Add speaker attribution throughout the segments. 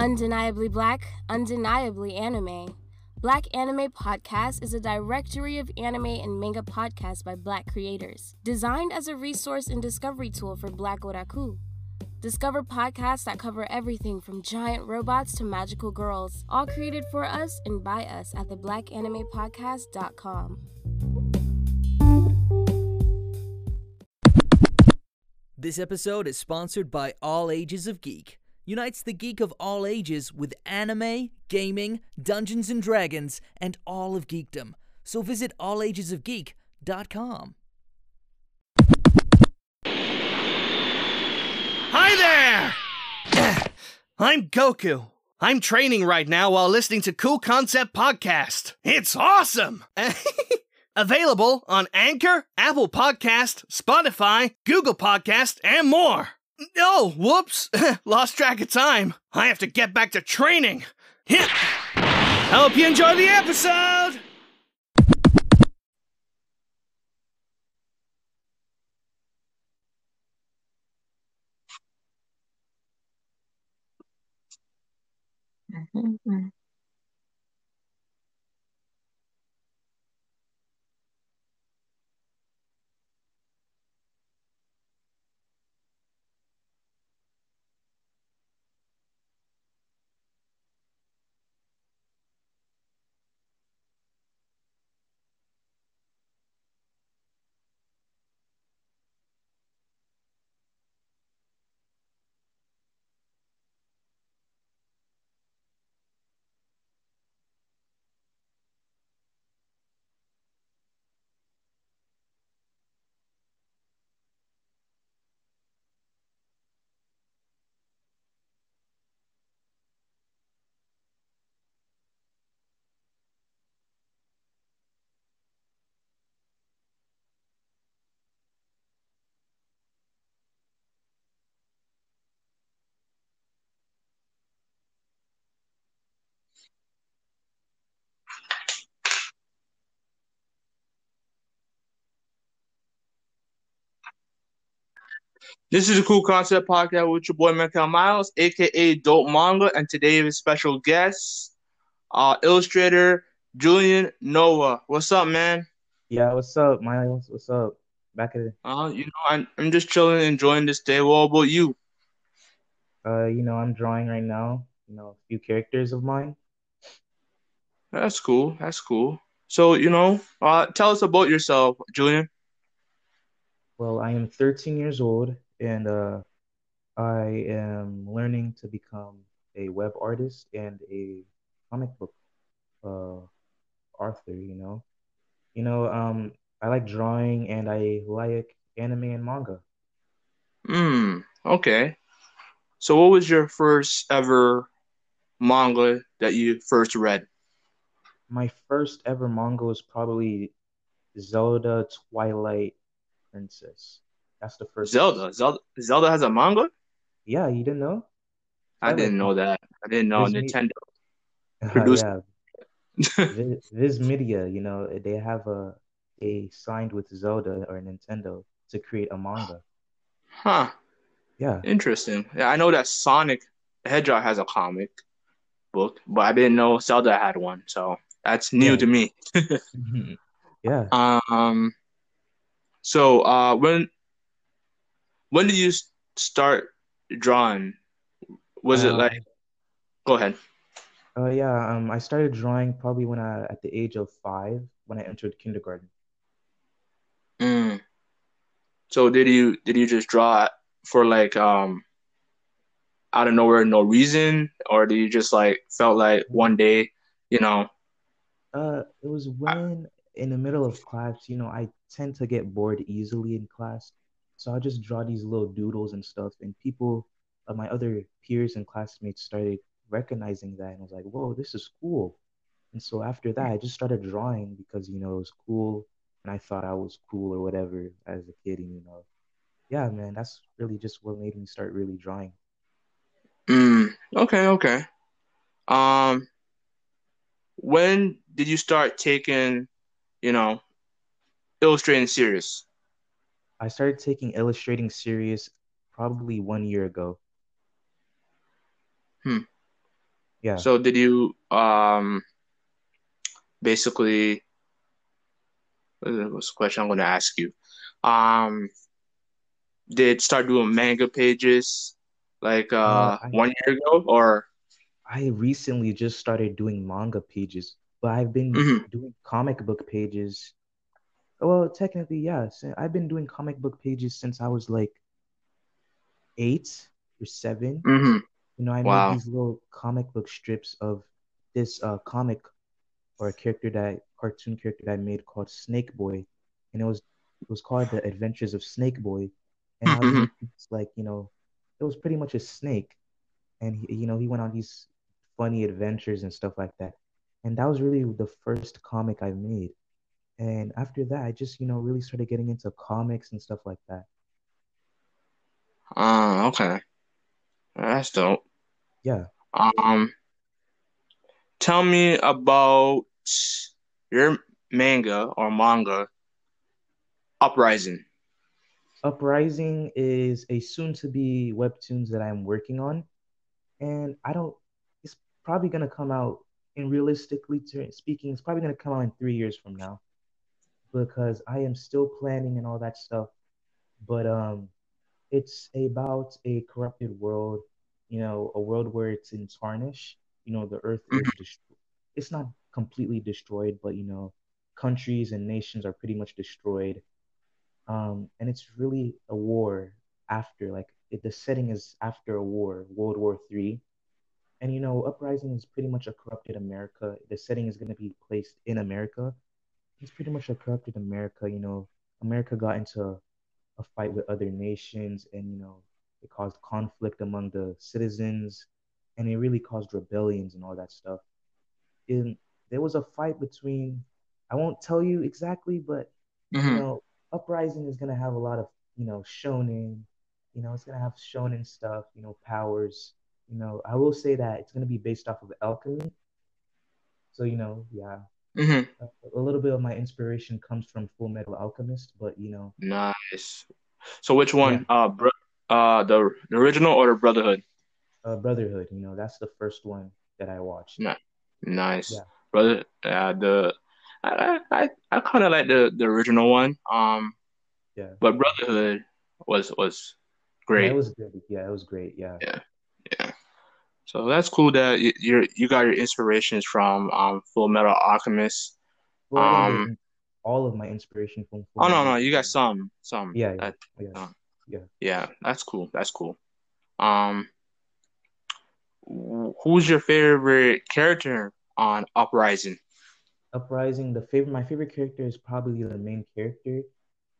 Speaker 1: Undeniably Black, Undeniably Anime. Black Anime Podcast is a directory of anime and manga podcasts by Black creators, designed as a resource and discovery tool for Black otaku. Discover podcasts that cover everything from giant robots to magical girls, all created for us and by us at theblackanimepodcast.com.
Speaker 2: This episode is sponsored by All Ages of Geek. Unites the geek of all ages with anime, gaming, Dungeons and Dragons, and all of geekdom. So visit allagesofgeek.com.
Speaker 3: Hi there! I'm Goku. I'm training right now while listening to Cool Concept Podcast. It's awesome! Available on Anchor, Apple Podcast, Spotify, Google Podcast, and more. Oh, whoops! Lost track of time. I have to get back to training. Hope you enjoy the episode! Mm-hmm.
Speaker 4: This is a cool concept podcast with your boy Michael Miles, aka Dope Manga, and today is special guest, uh, illustrator Julian Noah. What's up, man?
Speaker 5: Yeah, what's up, Miles? What's up? Back at it.
Speaker 4: Uh, you know, I'm I'm just chilling, enjoying this day. What about you?
Speaker 5: Uh, you know, I'm drawing right now. You know, a few characters of mine.
Speaker 4: That's cool. That's cool. So, you know, uh, tell us about yourself, Julian.
Speaker 5: Well, I am 13 years old, and uh, I am learning to become a web artist and a comic book uh, author. You know, you know, um, I like drawing, and I like anime and manga.
Speaker 4: Hmm. Okay. So, what was your first ever manga that you first read?
Speaker 5: My first ever manga was probably Zelda Twilight Princess. That's the first.
Speaker 4: Zelda. Zelda. Zelda has a manga.
Speaker 5: Yeah, you didn't know?
Speaker 4: I didn't know that. I didn't know
Speaker 5: Viz
Speaker 4: Nintendo.
Speaker 5: Uh,
Speaker 4: Produced-
Speaker 5: yeah, Viz, Viz Media. You know, they have a they signed with Zelda or Nintendo to create a manga.
Speaker 4: Huh.
Speaker 5: Yeah,
Speaker 4: Interesting. Yeah, I know that Sonic Hedgehog has a comic book, but I didn't know Zelda had one. So that's new
Speaker 5: Yeah.
Speaker 4: to me.
Speaker 5: yeah.
Speaker 4: Um. So, uh, when when did you start drawing? Was it
Speaker 5: Um,
Speaker 4: like? Go ahead.
Speaker 5: Uh, yeah. Um, I started drawing probably when I at the age of five when I entered kindergarten.
Speaker 4: Mm. So did you did you just draw for like um out of nowhere, no reason, or did you just like felt like one day, you know?
Speaker 5: Uh, it was when in the middle of class, you know, I tend to get bored easily in class. So I just draw these little doodles and stuff, and people, uh, my other peers and classmates started recognizing that, and I was like, whoa, this is cool. And so after that, I just started drawing because, you know, it was cool, and I thought I was cool or whatever as a kid, and you know, yeah, man, that's really just what made me start really drawing.
Speaker 4: Mm, okay, okay. Um, when did you start taking, you know, illustrating serious?
Speaker 5: I started taking illustrating serious probably one year ago. Hmm. Yeah.
Speaker 4: So did you um basically what's the question I'm gonna ask you? Um did start doing manga pages like uh,
Speaker 5: Uh, I
Speaker 4: one year ago or
Speaker 5: I recently just started doing manga pages, but I've been
Speaker 4: Mhm.
Speaker 5: doing comic book pages. Well, technically, yes. I've been doing comic book pages since I was like eight or seven.
Speaker 4: hmm
Speaker 5: You know, I
Speaker 4: Wow.
Speaker 5: made these little comic book strips of this uh comic or a character that cartoon character that I made called Snake Boy, and it was it was called The Adventures of Snake Boy, and I was
Speaker 4: Mhm.
Speaker 5: making like you know, it was pretty much a snake, and he, you know he went on these funny adventures and stuff like that, and that was really the first comic I made, and after that I just you know really started getting into comics and stuff like that.
Speaker 4: Uh, okay. That's dope.
Speaker 5: Yeah.
Speaker 4: Um, tell me about your manga or manga, Uprising.
Speaker 5: Uprising is a soon-to-be webtoons that I'm working on, and I don't. It's probably gonna come out. In realistically speaking, it's probably gonna come out in three years from now, because I am still planning and all that stuff. But um, it's about a corrupted world. You know, a world where it's in tarnish. You know, the Earth is destroyed. It's not completely destroyed, but you know, countries and nations are pretty much destroyed um, and it's really a war after like it, the setting is after a war world war three and you know uprising is pretty much a corrupted america the setting is going to be placed in america it's pretty much a corrupted america you know america got into a fight with other nations and you know it caused conflict among the citizens and it really caused rebellions and all that stuff and there was a fight between i won't tell you exactly but you
Speaker 4: Mhm.
Speaker 5: know, Uprising is gonna have a lot of, you know, shonen, you know, it's gonna have shonen stuff, you know, powers. You know, I will say that it's gonna be based off of alchemy. So, you know, yeah,
Speaker 4: Mhm.
Speaker 5: a, little bit of my inspiration comes from Full Metal Alchemist, but you know,
Speaker 4: Nice. So which
Speaker 5: yeah,
Speaker 4: one? Uh, bro uh, the the original or the Brotherhood?
Speaker 5: uh, Brotherhood, you know, that's the first one that I watched.
Speaker 4: Ni- Nice.
Speaker 5: Yeah,
Speaker 4: Brother, uh, the I I I, kind of like the the original one. Um,
Speaker 5: yeah,
Speaker 4: but Brotherhood was was
Speaker 5: yeah, it was good. Yeah, it was great. Yeah,
Speaker 4: Yeah, yeah. So that's cool that you you're, you got your inspirations from um Full Metal Alchemist.
Speaker 5: well,
Speaker 4: Um,
Speaker 5: all of my inspiration from Full
Speaker 4: oh no
Speaker 5: Metal
Speaker 4: no, you got some some
Speaker 5: Yeah, yeah,
Speaker 4: that
Speaker 5: yeah,
Speaker 4: uh,
Speaker 5: yeah.
Speaker 4: yeah, that's cool. That's cool. Um, who's your favorite character on Uprising?
Speaker 5: Uprising, the favorite, my favorite character is probably the main character,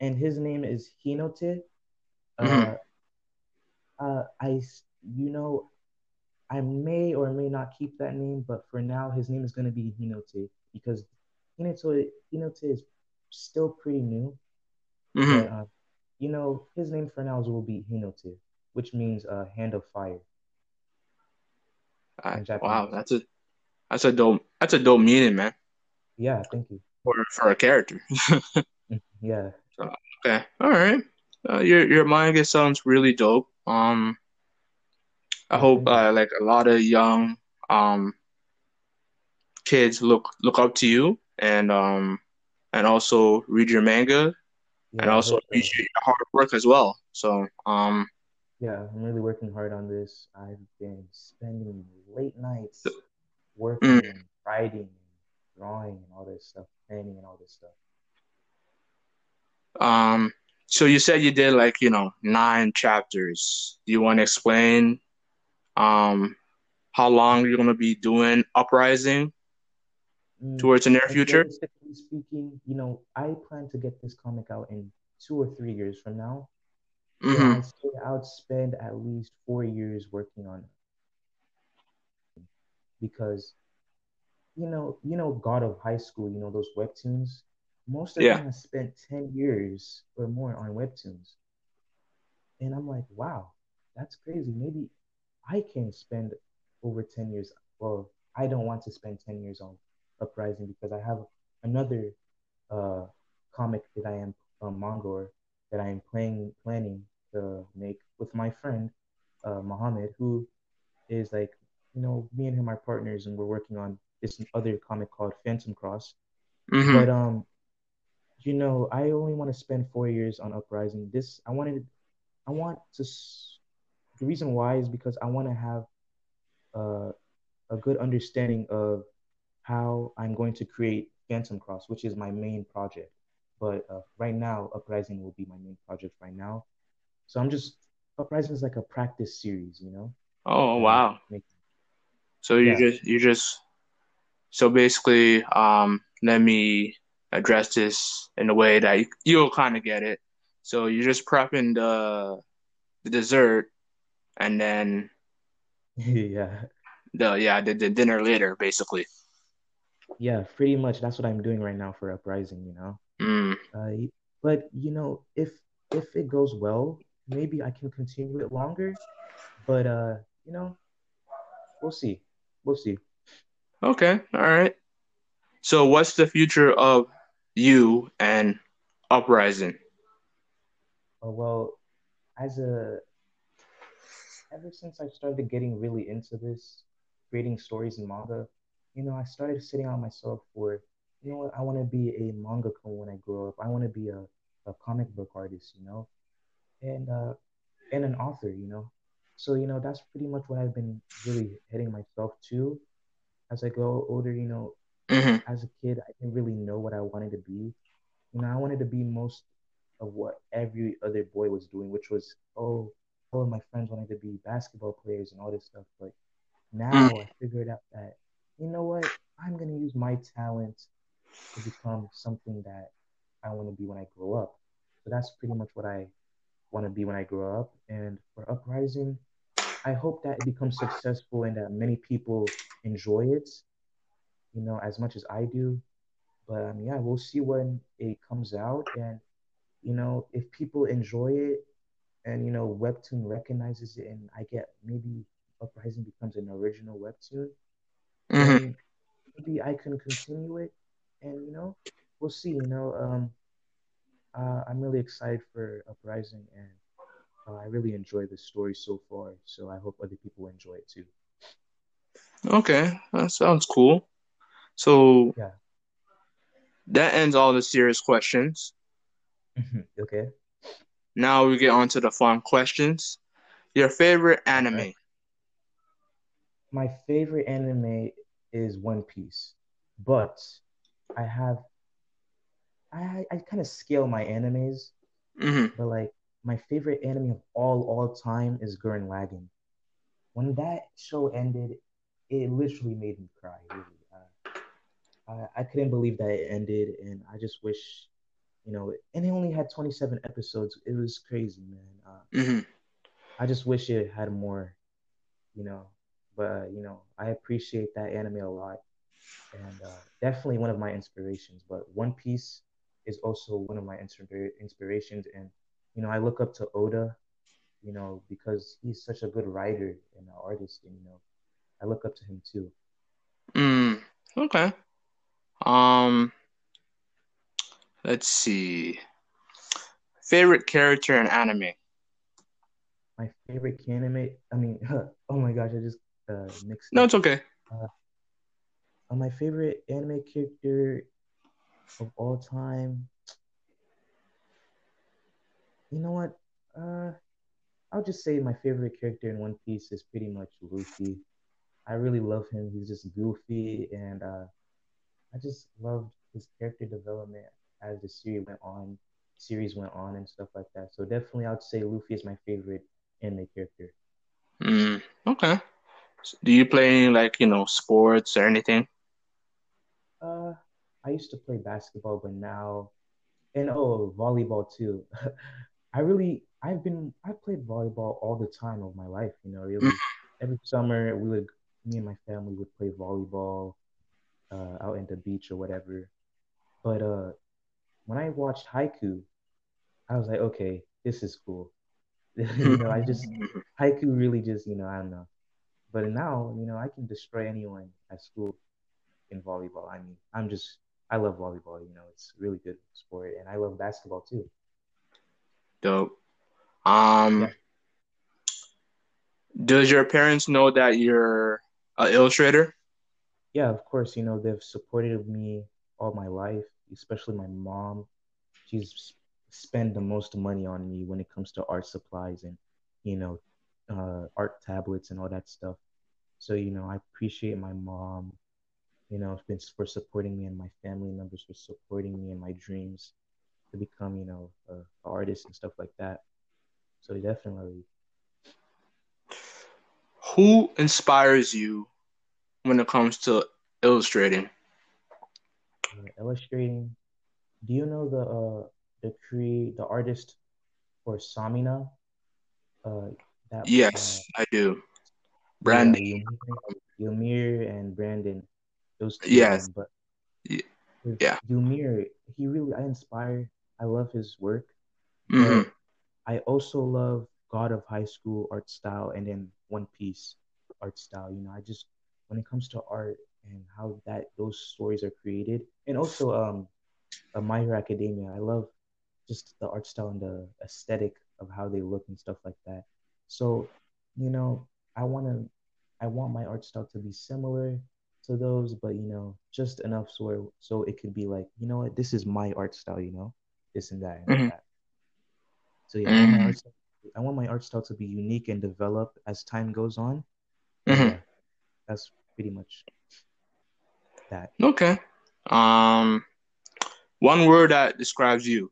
Speaker 5: and his name is Hinote.
Speaker 4: Mhm.
Speaker 5: Uh, uh, I, you know, I may or may not keep that name, but for now, his name is gonna be Hinote because Hinote, Hinote is still pretty new,
Speaker 4: hmm
Speaker 5: but uh, you know, his name for now will be Hinote, which means uh, hand of fire
Speaker 4: I, wow, that's a that's a dope that's a dope meaning, man,
Speaker 5: Yeah, thank you.
Speaker 4: for for a character.
Speaker 5: Mm, Yeah,
Speaker 4: So, okay, all right. Uh, your your manga sounds really dope. Um, I hope uh, like a lot of young um kids look look up to you and um and also read your manga and
Speaker 5: Yeah, I
Speaker 4: also appreciate your hard work as well. So um
Speaker 5: Yeah, I'm really working hard on this. I've been spending late nights
Speaker 4: mm,
Speaker 5: working and writing and drawing and all this stuff, planning and all this stuff.
Speaker 4: um so you said you did like you know nine chapters. Do you want to explain um how long you're gonna be doing Uprising
Speaker 5: Mm,
Speaker 4: towards the near future?
Speaker 5: speaking, you know, I plan to get this comic out in two or three years from now.
Speaker 4: Mm-hmm.
Speaker 5: I'd say I would spend at least four years working on it because you know, you know, God of High School, you know, those webtoons, most of
Speaker 4: Yeah.
Speaker 5: them have spent 10 years or more on webtoons. And I'm like, wow, that's crazy. Maybe I can spend over 10 years. Well, I don't want to spend 10 years on Uprising because I have another uh, comic that I am a manga that I am playing planning to make with my friend uh, Mohammed, who is like you know, me and him are partners, and we're working on this other comic called Phantom Cross.
Speaker 4: Mhm.
Speaker 5: But um, you know, I only want to spend four years on Uprising. This I wanted, I want to. s- The reason why is because I want to have uh, a good understanding of how I'm going to create Phantom Cross, which is my main project. But uh, right now, Uprising will be my main project right now. So I'm just Uprising is like a practice series, you know.
Speaker 4: Oh wow. So you
Speaker 5: Yeah.
Speaker 4: just you just so basically, um, let me address this in a way that you, you'll kind of get it. So you're just prepping the the dessert, and then
Speaker 5: yeah,
Speaker 4: the yeah the, the dinner later, basically.
Speaker 5: yeah, pretty much. That's what I'm doing right now for Uprising, you know.
Speaker 4: Mm.
Speaker 5: Uh, but you know, if if it goes well, maybe I can continue it longer. But uh, you know, we'll see. We'll see.
Speaker 4: Okay, all right. So what's the future of you and Uprising?
Speaker 5: Uh, well, as a ever since I started getting really into this, creating stories in manga, you know, I started sitting on myself for, you know what, I want to be a manga mangaka when I grow up. I want to be a, a comic book artist, you know, and uh, and an author, you know. So, you know, that's pretty much what I've been really heading myself to as I go older, you know,
Speaker 4: hmm
Speaker 5: as a kid, I didn't really know what I wanted to be. You know, I wanted to be most of what every other boy was doing, which was, oh, all of my friends wanted to be basketball players and all this stuff. But now I figured out that, you know what, I'm gonna use my talent to become something that I want to be when I grow up. So that's pretty much what I want to be when I grow up. And for Uprising, I hope that it becomes successful and that many people enjoy it you know, as much as I do. But um, yeah, we'll see when it comes out, and you know, if people enjoy it, and you know, Webtoon recognizes it, and I get maybe Uprising becomes an original Webtoon,
Speaker 4: hmm
Speaker 5: maybe I can continue it, and you know, we'll see. You know, um, uh, I'm really excited for Uprising, and uh, I really enjoy the story so far. So I hope other people enjoy it too.
Speaker 4: Okay, that sounds cool. So
Speaker 5: Yeah.
Speaker 4: that ends all the serious questions.
Speaker 5: okay.
Speaker 4: Now we get on to the fun questions. Your favorite anime?
Speaker 5: my favorite anime is One Piece, but I have I I kind of scale my animes,
Speaker 4: hmm
Speaker 5: but like my favorite anime of all all time is Gurren Lagann. When that show ended, it literally made me cry. Really, uh, I I couldn't believe that it ended, and I just wish, you know, and it only had 27 episodes. It was crazy, man. Uh,
Speaker 4: hmm
Speaker 5: I just wish it had more, you know. But uh, you know, I appreciate that anime a lot, and uh, definitely one of my inspirations. But One Piece is also one of my inspira- inspirations, and you know, I look up to Oda, you know, because he's such a good writer and an artist, and you know, I look up to him too.
Speaker 4: Mm, okay. Um, let's see. Favorite character in anime?
Speaker 5: My favorite anime, I mean, oh my gosh, I just uh, mixed
Speaker 4: No,
Speaker 5: up.
Speaker 4: it's okay.
Speaker 5: Uh, my favorite anime character of all time. You know what? Uh, I'll just say my favorite character in One Piece is pretty much Luffy. I really love him. He's just goofy, and uh, I just loved his character development as the series went on, series went on, and stuff like that. So definitely, I'd say Luffy is my favorite anime character.
Speaker 4: Mm, okay. Do you play like, you know, sports or anything?
Speaker 5: Uh, I used to play basketball, but now, and oh, volleyball too. I really, I've been, I played volleyball all the time of my life. You know, really, every summer we would, me and my family would play volleyball, uh, out in the beach or whatever. But uh, when I watched Haikyu, I was like, okay, this is cool. You know, I just Haikyu really just, you know, I don't know. But now, you know, I can destroy anyone at school in volleyball. I mean, I'm just, I love volleyball. You know, it's a really good sport, and I love basketball too.
Speaker 4: Dope. Um,
Speaker 5: Yeah.
Speaker 4: does your parents know that you're an illustrator?
Speaker 5: Yeah, of course. You know, they've supported me all my life, especially my mom. She's spent the most money on me when it comes to art supplies and, you know, uh, art tablets and all that stuff. So, you know, I appreciate my mom, you know, for supporting me and my family members for supporting me and my dreams to become, you know, an artist and stuff like that. So definitely.
Speaker 4: Who inspires you when it comes to illustrating?
Speaker 5: Uh, illustrating. Do you know the uh the create the artist for Samina? Uh,
Speaker 4: that, yes, uh, I do. Brandon,
Speaker 5: yeah, Ymir, and Brandon.
Speaker 4: Those two. Yes,
Speaker 5: but
Speaker 4: yeah,
Speaker 5: Ymir, he really I inspire. I love his work.
Speaker 4: Mm-hmm.
Speaker 5: I also love God of High School art style and then One Piece art style. You know, I just when it comes to art and how that those stories are created, and also um, uh, My Hero Academia. I love just the art style and the aesthetic of how they look and stuff like that. So, you know, I want to, I want my art style to be similar to those, but you know, just enough so so it could be like, you know what, this is my art style, you know, this and that and mm-hmm. that. So yeah, mm-hmm. I, want my mm-hmm. art style, I want my art style to be unique and develop as time goes on.
Speaker 4: Mm-hmm. Yeah,
Speaker 5: that's pretty much that.
Speaker 4: Okay. Um, one word that describes you.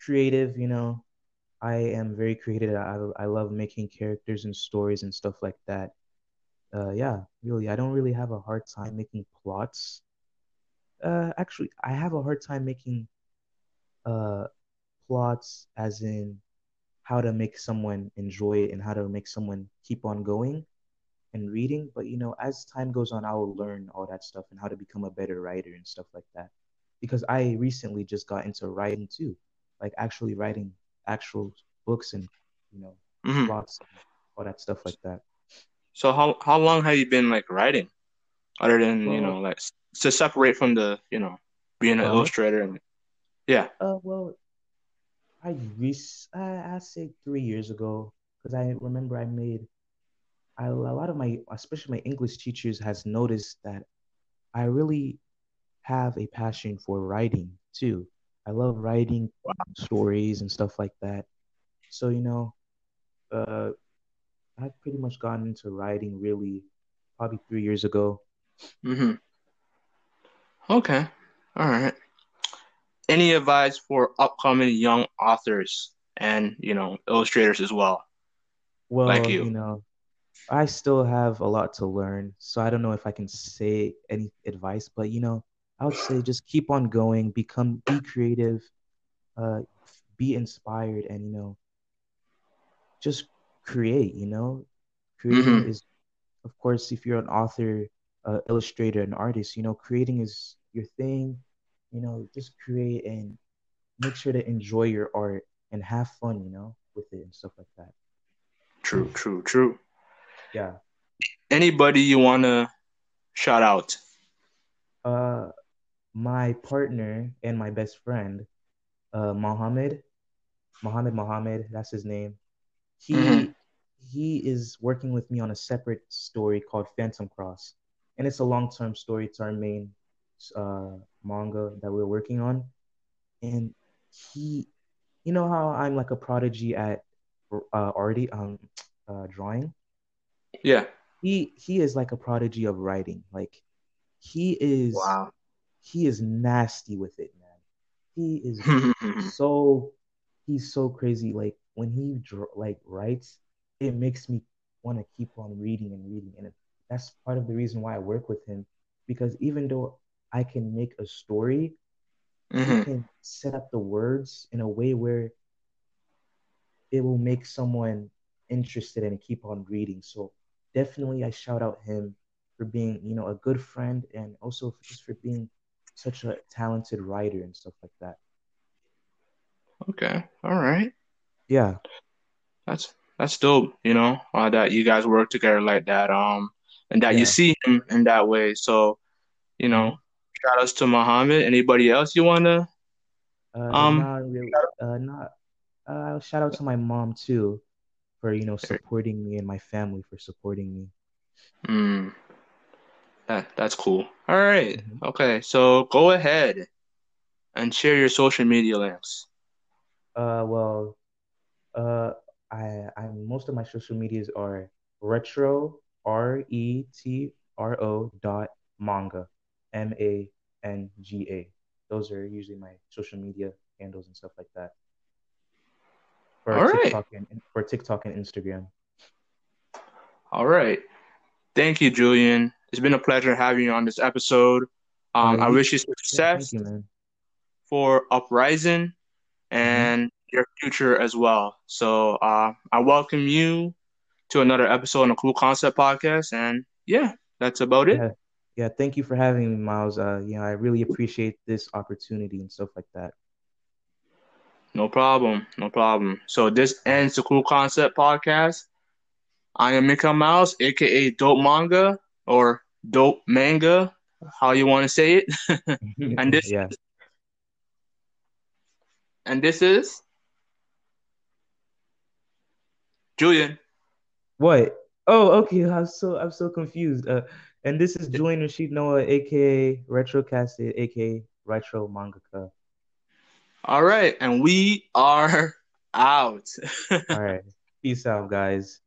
Speaker 5: Creative, you know, I am very creative. I, I love making characters and stories and stuff like that. Uh, yeah, really, I don't really have a hard time making plots. Uh, actually, I have a hard time making uh, plots, as in how to make someone enjoy it and how to make someone keep on going and reading. But you know, as time goes on, I will learn all that stuff and how to become a better writer and stuff like that. Because I recently just got into writing too, like actually writing actual books and you know mm-hmm. plots, all that stuff like that.
Speaker 4: So how how long have you been like writing, other than well, you know like to separate from the you know being an illustrator and yeah.
Speaker 5: Uh well, I re- I, I say three years ago because I remember I made I, a lot of my especially my English teachers has noticed that I really have a passion for writing too. I love writing stories and stuff like that. So, you know, uh, I've pretty much gotten into writing really probably three years ago.
Speaker 4: Mm-hmm. Okay. All right. Any advice for upcoming young authors and, you know, illustrators as well?
Speaker 5: Well, like you. you know, I still have a lot to learn. So I don't know if I can say any advice, but, you know, I would say just keep on going, become, be creative, uh, be inspired, and you know, just create. You know, creating mm-hmm. is, of course, if you're an author, uh, illustrator, an artist, you know, creating is your thing. You know, just create and make sure to enjoy your art and have fun. You know, with it and stuff like that.
Speaker 4: True, true, true.
Speaker 5: Yeah.
Speaker 4: Anybody you wanna shout out?
Speaker 5: Uh, my partner and my best friend, uh, Mohammed, Mohammed Mohammed, that's his name. He mm-hmm. he is working with me on a separate story called Phantom Cross, and it's a long term story. It's our main uh, manga that we're working on, and he, you know how I'm like a prodigy at uh, already um uh, drawing.
Speaker 4: Yeah.
Speaker 5: He he is like a prodigy of writing. Like he is
Speaker 4: wow
Speaker 5: he is nasty with it, man. He is so he's so crazy. Like when he like writes, it makes me want to keep on reading and reading, and that's part of the reason why I work with him because even though I can make a story, mm-hmm. he can set up the words in a way where it will make someone interested and keep on reading. So definitely, I shout out him for being, you know, a good friend and also just for being such a talented writer and stuff like that.
Speaker 4: Okay. All right.
Speaker 5: Yeah.
Speaker 4: That's that's dope, you know, uh, that you guys work together like that. Um and that yeah. you see him in that way. So, you know, shout outs to Muhammad. Anybody else you wanna
Speaker 5: uh, um not really uh not uh shout out to my mom too for, you know, supporting me and my family for supporting me.
Speaker 4: Mm. That that's cool. All right.
Speaker 5: Mhm.
Speaker 4: Okay. So go ahead and share your social media links.
Speaker 5: Uh, well, uh, I I most of my social medias are retro R E T R O dot manga M A N G A. Those are usually my social media handles and stuff like that. For
Speaker 4: All right.
Speaker 5: TikTok and for TikTok and Instagram.
Speaker 4: All right. Thank you, Julian. It's been a pleasure having you on this episode. Um, I wish you success
Speaker 5: you,
Speaker 4: for Uprising and your future as well. So uh, I welcome you to another episode on the Cool Concept Podcast. And yeah, that's about it.
Speaker 5: Yeah, yeah. Thank you for having me, Miles. Uh, you know, I really appreciate this opportunity and stuff like that.
Speaker 4: No problem. No problem. So this ends the Cool Concept Podcast. I am Mika Mouse, aka Dope Manga or Dope Manga, how you want to say it. And this
Speaker 5: yeah.
Speaker 4: and this is Julian.
Speaker 5: What? Oh, okay. I'm so I'm so confused. Uh, and this is Julian Rashid Noah, aka Retrocasted, aka Retro Mangaka.
Speaker 4: All right, and we are out.
Speaker 5: All right. Peace out, guys.